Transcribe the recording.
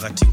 phakathi